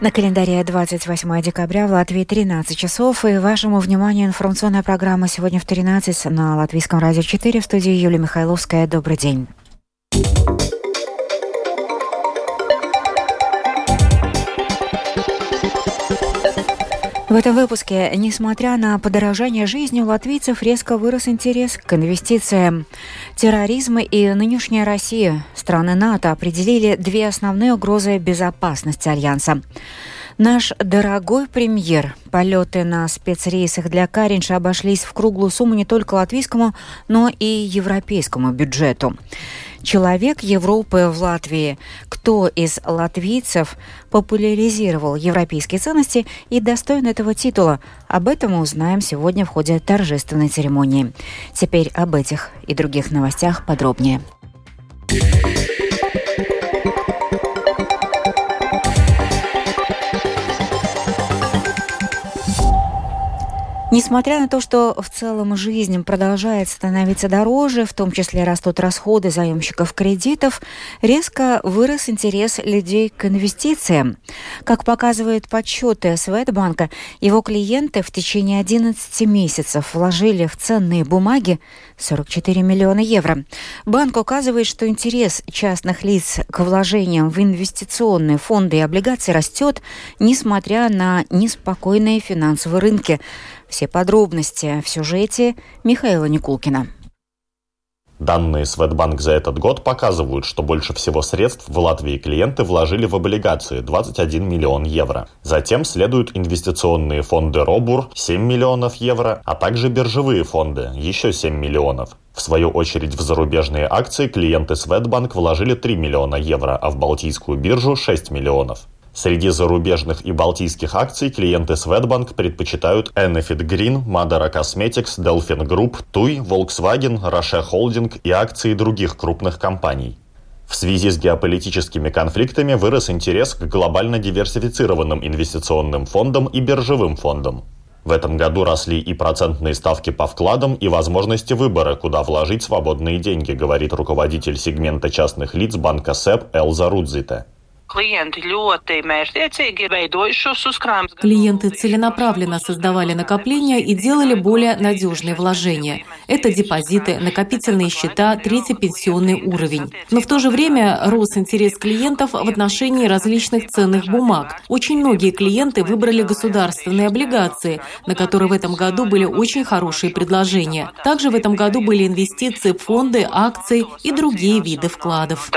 На календаре 28 декабря в Латвии 13 часов. И вашему вниманию информационная программа сегодня в 13 на Латвийском радио 4 в студии Юлия Михайловская. Добрый день. В этом выпуске, несмотря на подорожание жизни, у латвийцев резко вырос интерес к инвестициям. Терроризм и нынешняя Россия, страны НАТО, определили две основные угрозы безопасности Альянса. Наш дорогой премьер. Полеты на спецрейсах для Каринша обошлись в круглую сумму не только латвийскому, но и европейскому бюджету человек Европы в Латвии. Кто из латвийцев популяризировал европейские ценности и достоин этого титула? Об этом мы узнаем сегодня в ходе торжественной церемонии. Теперь об этих и других новостях подробнее. Несмотря на то, что в целом жизнь продолжает становиться дороже, в том числе растут расходы заемщиков кредитов, резко вырос интерес людей к инвестициям. Как показывают подсчеты Светбанка, его клиенты в течение 11 месяцев вложили в ценные бумаги 44 миллиона евро. Банк указывает, что интерес частных лиц к вложениям в инвестиционные фонды и облигации растет, несмотря на неспокойные финансовые рынки. Все подробности в сюжете Михаила Никулкина. Данные Светбанк за этот год показывают, что больше всего средств в Латвии клиенты вложили в облигации 21 миллион евро. Затем следуют инвестиционные фонды Робур 7 миллионов евро, а также биржевые фонды еще 7 миллионов. В свою очередь в зарубежные акции клиенты Светбанк вложили 3 миллиона евро, а в Балтийскую биржу 6 миллионов. Среди зарубежных и балтийских акций клиенты Swedbank предпочитают Enefit Green, Madara Cosmetics, Delphin Group, TUI, Volkswagen, Russia Holding и акции других крупных компаний. В связи с геополитическими конфликтами вырос интерес к глобально диверсифицированным инвестиционным фондам и биржевым фондам. В этом году росли и процентные ставки по вкладам, и возможности выбора, куда вложить свободные деньги, говорит руководитель сегмента частных лиц банка СЭП Элза Рудзите. Клиенты целенаправленно создавали накопления и делали более надежные вложения. Это депозиты, накопительные счета, третий пенсионный уровень. Но в то же время рос интерес клиентов в отношении различных ценных бумаг. Очень многие клиенты выбрали государственные облигации, на которые в этом году были очень хорошие предложения. Также в этом году были инвестиции в фонды, акции и другие виды вкладов.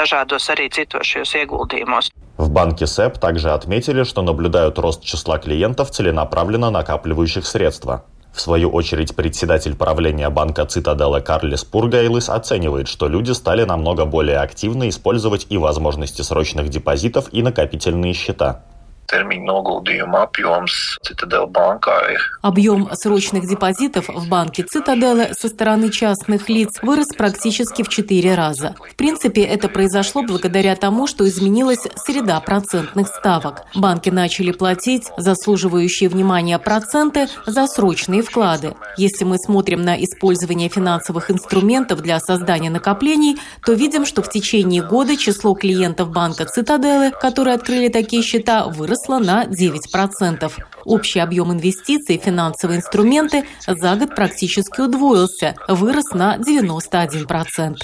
В банке СЭП также отметили, что наблюдают рост числа клиентов, целенаправленно накапливающих средства. В свою очередь, председатель правления банка Цитадела Карлис Пургайлис оценивает, что люди стали намного более активно использовать и возможности срочных депозитов, и накопительные счета termiņu noguldījumu apjoms Citadel банkai. Объем срочных депозитов в банке Цитаделы со стороны частных лиц вырос практически в четыре раза. В принципе, это произошло благодаря тому, что изменилась среда процентных ставок. Банки начали платить заслуживающие внимания проценты за срочные вклады. Если мы смотрим на использование финансовых инструментов для создания накоплений, то видим, что в течение года число клиентов банка Цитаделы, которые открыли такие счета, выросло выросла на 9%. Общий объем инвестиций в финансовые инструменты за год практически удвоился, вырос на 91%.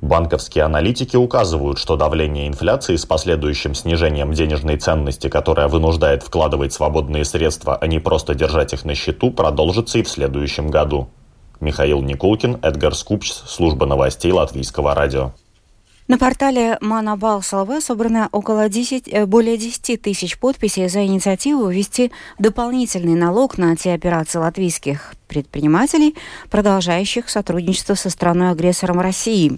Банковские аналитики указывают, что давление инфляции с последующим снижением денежной ценности, которая вынуждает вкладывать свободные средства, а не просто держать их на счету, продолжится и в следующем году. Михаил Никулкин, Эдгар Скупч, служба новостей Латвийского радио. На портале Манабал СЛВ собрано около 10, э, более 10 тысяч подписей за инициативу ввести дополнительный налог на те операции латвийских предпринимателей, продолжающих сотрудничество со страной-агрессором России.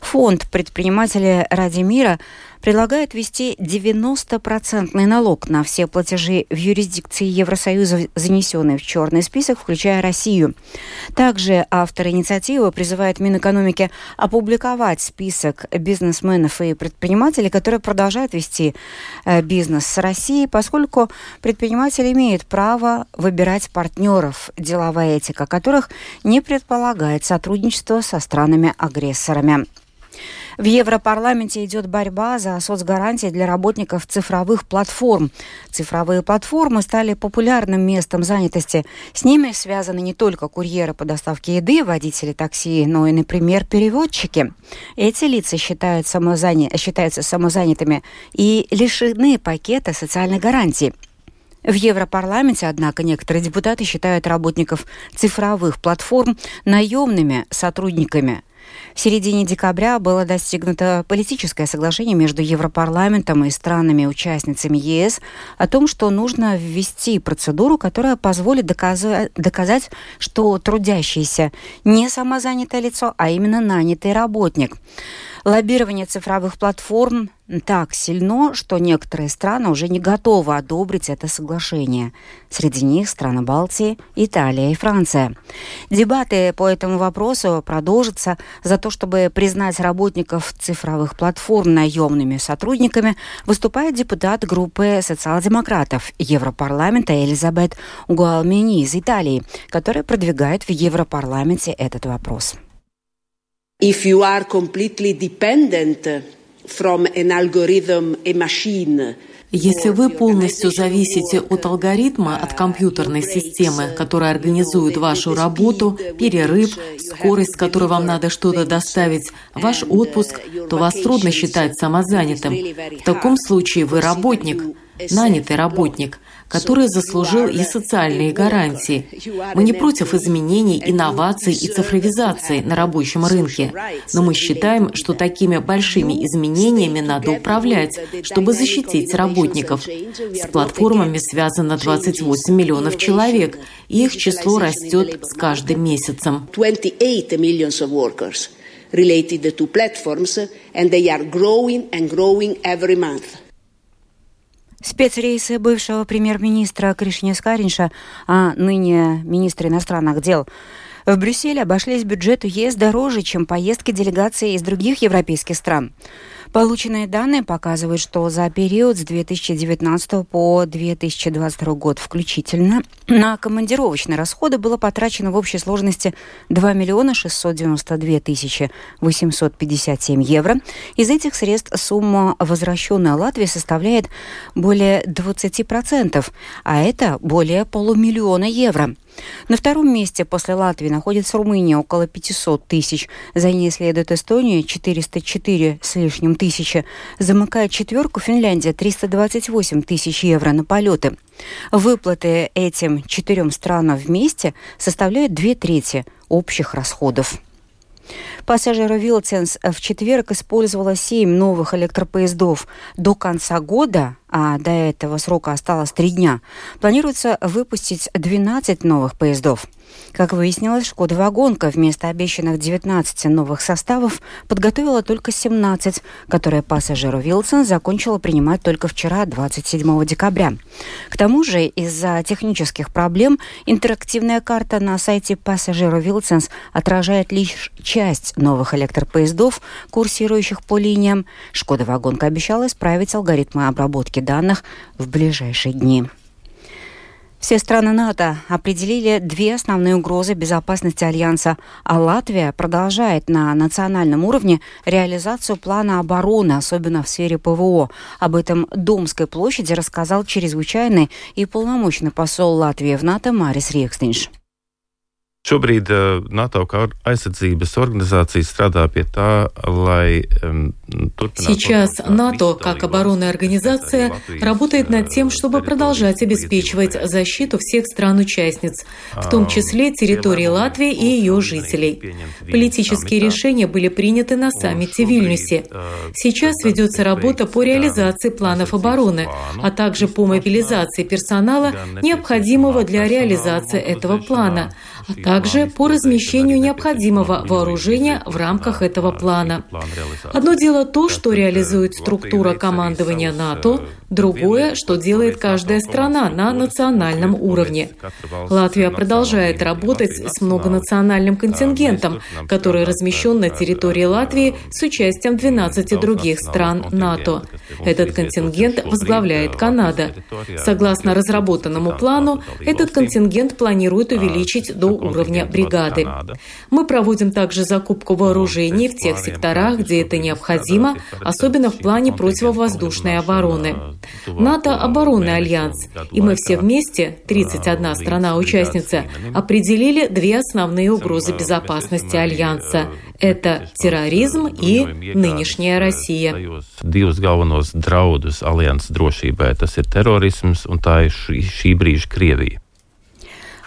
Фонд предпринимателей ради мира предлагает ввести 90% налог на все платежи в юрисдикции Евросоюза, занесенные в черный список, включая Россию. Также автор инициативы призывает Минэкономики опубликовать список бизнесменов и предпринимателей, которые продолжают вести э, бизнес с Россией, поскольку предприниматели имеют право выбирать партнеров, деловая этика которых не предполагает сотрудничество со странами-агрессорами. В Европарламенте идет борьба за соцгарантии для работников цифровых платформ. Цифровые платформы стали популярным местом занятости. С ними связаны не только курьеры по доставке еды, водители такси, но и, например, переводчики. Эти лица считают самозаня... считаются самозанятыми и лишены пакета социальной гарантии. В Европарламенте, однако, некоторые депутаты считают работников цифровых платформ наемными сотрудниками – в середине декабря было достигнуто политическое соглашение между Европарламентом и странами-участницами ЕС о том, что нужно ввести процедуру, которая позволит доказать, что трудящийся не самозанятое лицо, а именно нанятый работник. Лоббирование цифровых платформ так сильно, что некоторые страны уже не готовы одобрить это соглашение. Среди них страны Балтии, Италия и Франция. Дебаты по этому вопросу продолжатся. За то, чтобы признать работников цифровых платформ наемными сотрудниками, выступает депутат группы социал-демократов Европарламента Элизабет Гуалмини из Италии, которая продвигает в Европарламенте этот вопрос if you are completely dependent from an algorithm, a machine, если вы полностью зависите от алгоритма, от компьютерной системы, которая организует вашу работу, перерыв, скорость, с которой вам надо что-то доставить, ваш отпуск, то вас трудно считать самозанятым. В таком случае вы работник, нанятый работник – который заслужил и социальные гарантии. Мы не против изменений, инноваций и цифровизации на рабочем рынке, но мы считаем, что такими большими изменениями надо управлять, чтобы защитить работников. С платформами связано 28 миллионов человек, и их число растет с каждым месяцем. related to platforms, and they are growing and growing every month. Спецрейсы бывшего премьер-министра Кришне Скаринша, а ныне министра иностранных дел, в Брюсселе обошлись бюджету ЕС дороже, чем поездки делегации из других европейских стран. Полученные данные показывают, что за период с 2019 по 2022 год включительно на командировочные расходы было потрачено в общей сложности 2 миллиона 692 тысячи 857 евро. Из этих средств сумма, возвращенная Латвии, составляет более 20%, а это более полумиллиона евро. На втором месте после Латвии находится Румыния, около 500 тысяч. За ней следует Эстония, 404 с лишним тысячи. Замыкает четверку Финляндия, 328 тысяч евро на полеты. Выплаты этим четырем странам вместе составляют две трети общих расходов. Пассажиру Вилтенс в четверг использовала семь новых электропоездов. До конца года, а до этого срока осталось три дня, планируется выпустить 12 новых поездов. Как выяснилось, «Шкода Вагонка» вместо обещанных 19 новых составов подготовила только 17, которые пассажиру Вилсон закончила принимать только вчера, 27 декабря. К тому же, из-за технических проблем интерактивная карта на сайте Pasažieru vilciens отражает лишь часть новых электропоездов, курсирующих по линиям. «Škoda Vagonka» обещала исправить алгоритмы обработки данных в ближайшие дни. Все страны НАТО определили две основные угрозы безопасности Альянса, а Латвия продолжает на национальном уровне реализацию плана обороны, особенно в сфере ПВО. Об этом Домской площади рассказал чрезвычайный и полномочный посол Латвии в НАТО Марис Рекстинш. Šobrīd NATO kā aizsardzības организация strādā pie tā, lai Сейчас НАТО, как оборонная организация, работает над тем, чтобы продолжать обеспечивать защиту всех стран-участниц, в том числе территории Латвии и ее жителей. Политические решения были приняты на саммите в Вильнюсе. Сейчас ведется работа по реализации планов обороны, а также по мобилизации персонала, необходимого для реализации этого плана, а также по размещению необходимого вооружения в рамках этого плана. Одно дело то, что реализует структура командования НАТО, другое, что делает каждая страна на национальном уровне. Латвия продолжает работать с многонациональным контингентом, который размещен на территории Латвии с участием 12 других стран НАТО. Этот контингент возглавляет Канада. Согласно разработанному плану, этот контингент планирует увеличить до уровня бригады. Мы проводим также закупку вооружений в тех секторах, где это необходимо, особенно в плане противовоздушной обороны. НАТО – оборонный альянс, и мы все вместе, 31 страна-участница, определили две основные угрозы безопасности альянса – это терроризм и нынешняя Россия. Divus galvenos draudus alianses drošībai - tas ir terorisms un tā ir šī, šī brīža Krievija.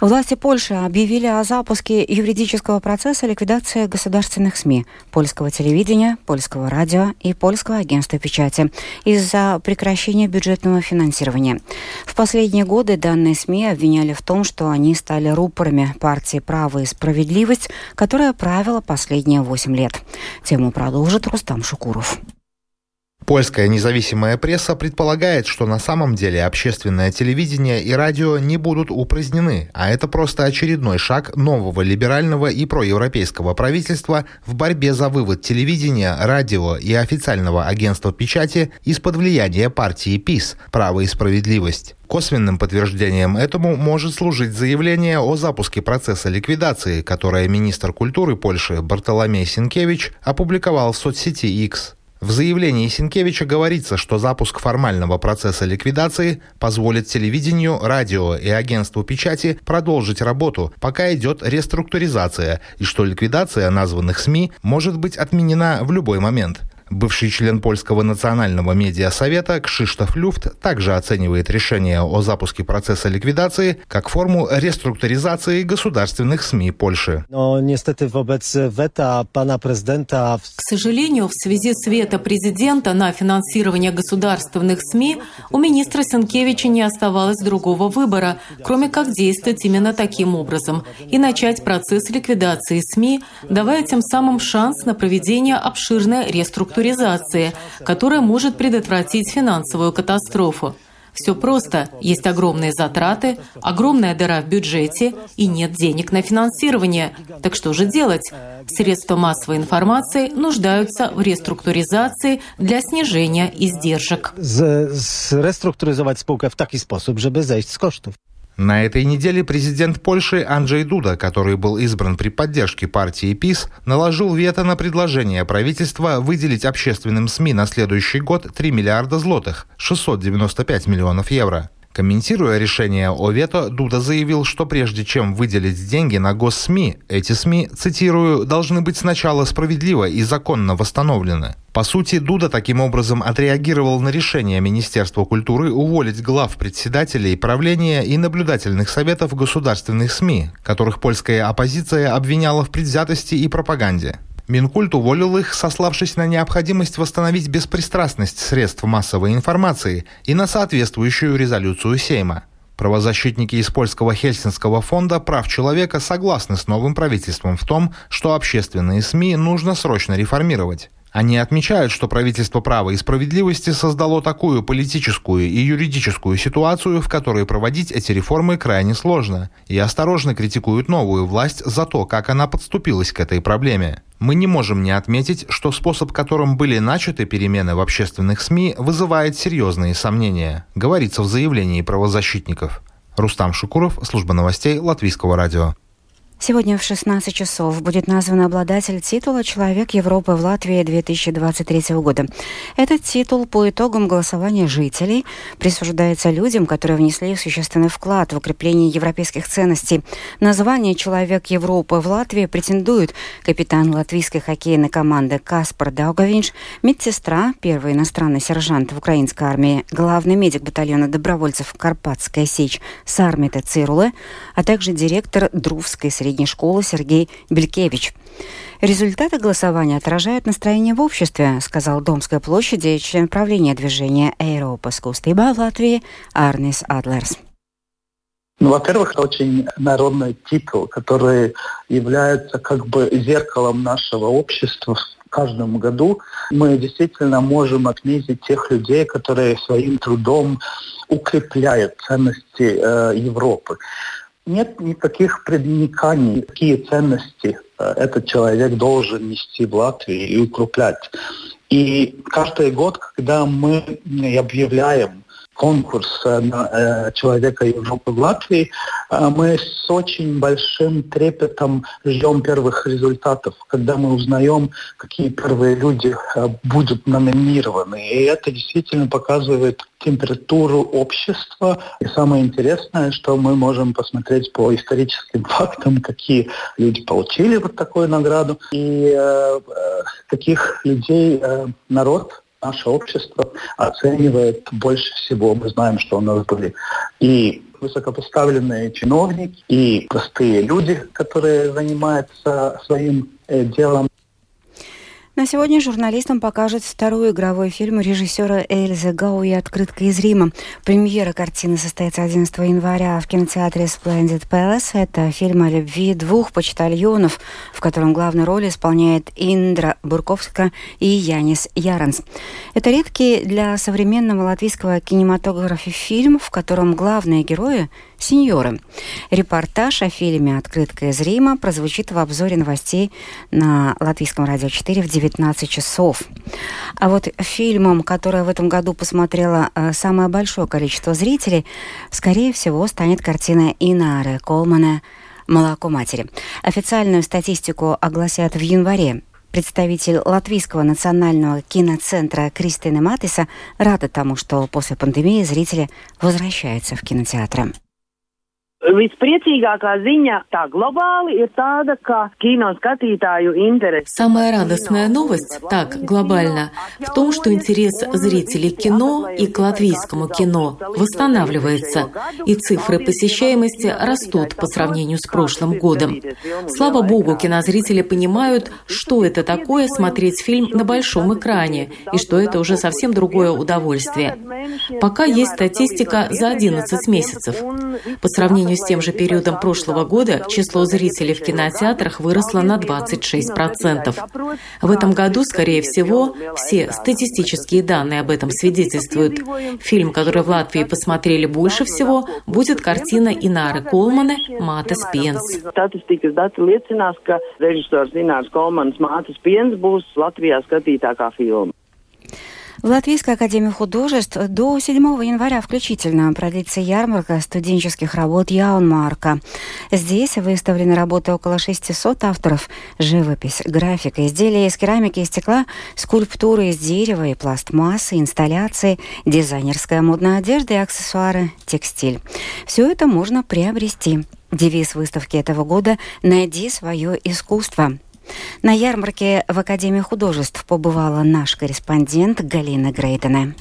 Власти Польши объявили о запуске юридического процесса ликвидации государственных СМИ, польского телевидения, польского радио и польского агентства печати из-за прекращения бюджетного финансирования. В последние годы данные СМИ обвиняли в том, что они стали рупорами партии «Право и справедливость», которая правила последние восемь лет. Тему продолжит Рустам Шукуров. Польская независимая пресса предполагает, что на самом деле общественное телевидение и радио не будут упразднены, а это просто очередной шаг нового либерального и проевропейского правительства в борьбе за вывод телевидения, радио и официального агентства печати из-под влияния партии ПИС «Право и справедливость». Косвенным подтверждением этому может служить заявление о запуске процесса ликвидации, которое министр культуры Польши Бартоломей Синкевич опубликовал в соцсети X. В заявлении Синкевича говорится, что запуск формального процесса ликвидации позволит телевидению, радио и агентству печати продолжить работу, пока идет реструктуризация, и что ликвидация названных СМИ может быть отменена в любой момент. Бывший член Польского национального медиасовета Кшиштоф Люфт также оценивает решение о запуске процесса ликвидации как форму реструктуризации государственных СМИ Польши. К сожалению, в связи с вето президента на финансирование государственных СМИ у министра Сенкевича не оставалось другого выбора, кроме как действовать именно таким образом и начать процесс ликвидации СМИ, давая тем самым шанс на проведение обширной реструктуризации реструктуризации, которая может предотвратить финансовую катастрофу. Все просто. Есть огромные затраты, огромная дыра в бюджете и нет денег на финансирование. Так что же делать? Средства массовой информации нуждаются в реструктуризации для снижения издержек. Реструктуризовать спółkę в такой способ, чтобы зайти с коштов. На этой неделе президент Польши Анджей Дуда, который был избран при поддержке партии ПИС, наложил вето на предложение правительства выделить общественным СМИ на следующий год 3 миллиарда злотых, 695 миллионов евро. Комментируя решение о вето, Дуда заявил, что прежде чем выделить деньги на госсми, эти СМИ, цитирую, должны быть сначала справедливо и законно восстановлены. По сути, Дуда таким образом отреагировал на решение Министерства культуры уволить глав председателей правления и наблюдательных советов государственных СМИ, которых польская оппозиция обвиняла в предвзятости и пропаганде. Минкульт уволил их, сославшись на необходимость восстановить беспристрастность средств массовой информации и на соответствующую резолюцию Сейма. Правозащитники из польского Хельсинского фонда прав человека согласны с новым правительством в том, что общественные СМИ нужно срочно реформировать. Они отмечают, что правительство права и справедливости создало такую политическую и юридическую ситуацию, в которой проводить эти реформы крайне сложно, и осторожно критикуют новую власть за то, как она подступилась к этой проблеме. Мы не можем не отметить, что способ, которым были начаты перемены в общественных СМИ, вызывает серьезные сомнения, говорится в заявлении правозащитников. Рустам Шукуров, служба новостей Латвийского радио. Сегодня в 16 часов будет назван обладатель титула «Человек Европы в Латвии 2023 года». Этот титул по итогам голосования жителей присуждается людям, которые внесли существенный вклад в укрепление европейских ценностей. Название «Человек Европы в Латвии» претендует капитан латвийской хоккейной команды Каспар Даугавинш, медсестра, первый иностранный сержант в украинской армии, главный медик батальона добровольцев «Карпатская сечь» Сармита Цируле, а также директор Друвской среды средней школы Сергей Белькевич. Результаты голосования отражают настроение в обществе, сказал Домской площади член правления движения Европа Скустыба в Латвии Арнис Адлерс. Ну, во-первых, это очень народный титул, который является как бы зеркалом нашего общества. В каждом году мы действительно можем отметить тех людей, которые своим трудом укрепляют ценности э, Европы нет никаких предниканий, какие ценности э, этот человек должен нести в Латвии и укреплять. И каждый год, когда мы объявляем конкурс на человека Европы в Латвии, мы с очень большим трепетом ждем первых результатов, когда мы узнаем, какие первые люди будут номинированы. И это действительно показывает температуру общества. И самое интересное, что мы можем посмотреть по историческим фактам, какие люди получили вот такую награду и э, каких людей э, народ наше общество оценивает больше всего. Мы знаем, что у нас были и высокопоставленные чиновники, и простые люди, которые занимаются своим э, делом. На сегодня журналистам покажут второй игровой фильм режиссера Эльзы Гауи «Открытка из Рима». Премьера картины состоится 11 января в кинотеатре Splendid Palace. Это фильм о любви двух почтальонов, в котором главную роль исполняет Индра Бурковска и Янис Яранс. Это редкий для современного латвийского кинематографа фильм, в котором главные герои сеньоры. Репортаж о фильме «Открытка из Рима» прозвучит в обзоре новостей на Латвийском радио 4 в 19 часов. А вот фильмом, который в этом году посмотрело э, самое большое количество зрителей, скорее всего, станет картина Инары Колмана «Молоко матери». Официальную статистику огласят в январе. Представитель Латвийского национального киноцентра Кристина Матиса рада тому, что после пандемии зрители возвращаются в кинотеатры. Vispriecīgākā ziņa tā глобāli ir tāda, ka кино skatītāju интерес. Самая радостная новость, так глобально, в том, что интерес зрителей к кино и к латвийскому кино восстанавливается, и цифры посещаемости растут по сравнению с прошлым годом. Слава богу, кинозрители понимают, что это такое смотреть фильм на большом экране, и что это уже совсем другое удовольствие. Пока есть статистика за 11 месяцев. По сравнению сравнению с тем же периодом прошлого года число зрителей в кинотеатрах выросло на 26%. В этом году, скорее всего, все статистические данные об этом свидетельствуют. Фильм, который в Латвии посмотрели больше всего, будет картина Инары Колмана «Мата Спиенс». Latvijā skatītākā filma. В Латвийской академии художеств до 7 января включительно продлится ярмарка студенческих работ Яунмарка. Здесь выставлены работы около 600 авторов. Живопись, графика, изделия из керамики и стекла, скульптуры из дерева и пластмассы, инсталляции, дизайнерская модная одежда и аксессуары, текстиль. Все это можно приобрести. Девиз выставки этого года «Найди свое искусство». На ярмарке в Академии художеств побывала наш корреспондент Галина Грейдена.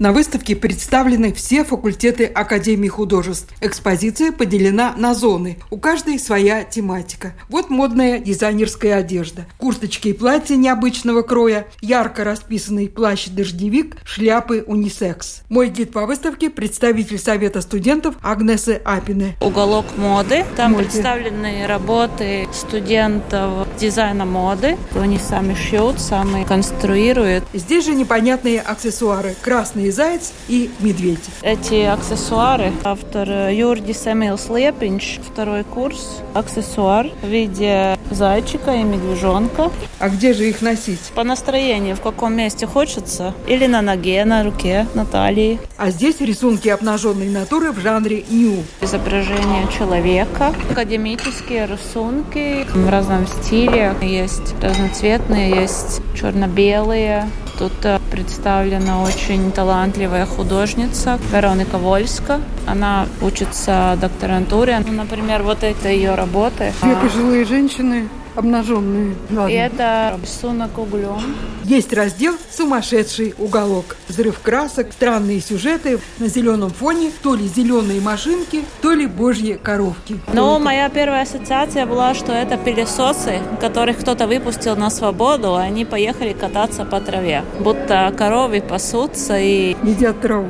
На выставке представлены все факультеты Академии художеств. Экспозиция поделена на зоны. У каждой своя тематика. Вот модная дизайнерская одежда. Курточки и платья необычного кроя, ярко расписанный плащ-дождевик, шляпы унисекс. Мой гид по выставке – представитель Совета студентов Агнесы Апине. Уголок моды. Там моды. представлены работы студентов дизайна моды. Они сами шьют, сами конструируют. Здесь же непонятные аксессуары. Красный красный заяц и медведь. Эти аксессуары автор Юрдис Эмилс Лепинч, второй курс. Аксессуар в виде зайчика и медвежонка. А где же их носить? По настроению, в каком месте хочется. Или на ноге, на руке, на талии. А здесь рисунки обнаженной натуры в жанре ню. Изображение человека, академические рисунки в разном стиле. Есть разноцветные, есть черно-белые, Тут э, представлена очень талантливая художница Вероника Вольска. Она учится докторантуре. Ну, например, вот это ее работы. Две пожилые женщины обнаженные. Ладно. И это рисунок углем. Есть раздел «Сумасшедший уголок». Взрыв красок, странные сюжеты на зеленом фоне, то ли зеленые машинки, то ли божьи коровки. Но моя первая ассоциация была, что это пылесосы, которых кто-то выпустил на свободу, а они поехали кататься по траве. Будто коровы пасутся и... Едят траву.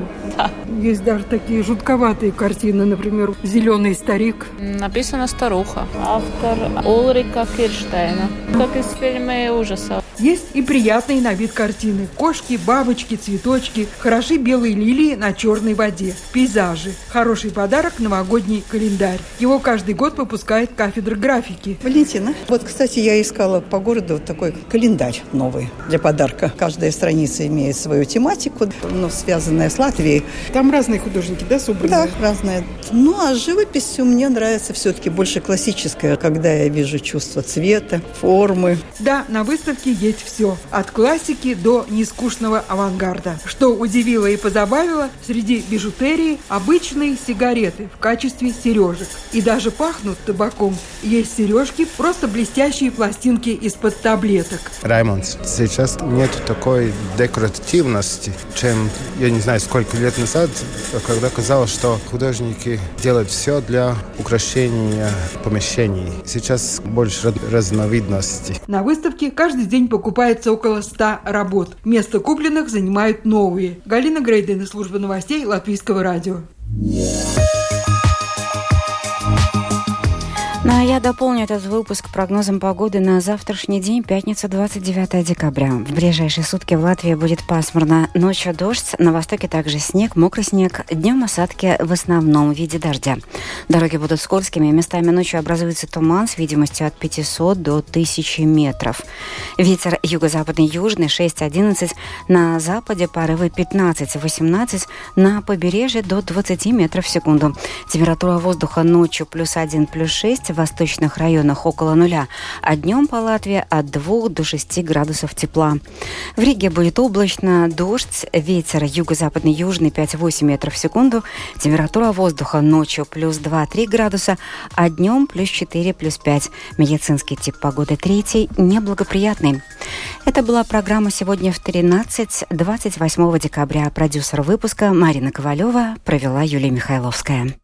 Есть даже такие жутковатые картины, например, «Зеленый старик». Написано «Старуха». Автор Улрика Кирштейна. Как из фильма ужасов. Есть и приятные на вид картины. Кошки, бабочки, цветочки, хороши белые лилии на черной воде, пейзажи. Хороший подарок – новогодний календарь. Его каждый год выпускает кафедра графики. Валентина, вот, кстати, я искала по городу такой календарь новый для подарка. Каждая страница имеет свою тематику, но связанная с Латвией. Там разные художники, да, собраны? Да, разные. Ну, а живопись мне нравится все-таки больше классическая, когда я вижу чувство цвета, формы. Да, на выставке есть все. От классики до нескучного авангарда. Что удивило и позабавило, среди бижутерии обычные сигареты в качестве сережек. И даже пахнут табаком. Есть сережки, просто блестящие пластинки из-под таблеток. Раймонд, сейчас нет такой декоративности, чем, я не знаю, сколько лет назад, когда казалось, что художники делают все для украшения помещений. Сейчас больше разновидностей. На выставке каждый день покупается около 100 работ. Место купленных занимают новые. Галина Грейден, служба новостей Латвийского радио. Ну а я дополню этот выпуск прогнозом погоды на завтрашний день, пятница, 29 декабря. В ближайшие сутки в Латвии будет пасмурно. Ночью дождь, на востоке также снег, мокрый снег. Днем осадки в основном в виде дождя. Дороги будут скользкими, местами ночью образуется туман с видимостью от 500 до 1000 метров. Ветер юго-западный южный 6-11, на западе порывы 15-18, на побережье до 20 метров в секунду. Температура воздуха ночью плюс 1, плюс 6, в восточных районах около нуля, а днем по Латвии от 2 до 6 градусов тепла. В Риге будет облачно, дождь, ветер юго-западный южный 5-8 метров в секунду, температура воздуха ночью плюс 2-3 градуса, а днем плюс 4, плюс 5. Медицинский тип погоды третий, неблагоприятный. Это была программа «Сегодня в 13, 28 декабря». Продюсер выпуска Марина Ковалева провела Юлия Михайловская.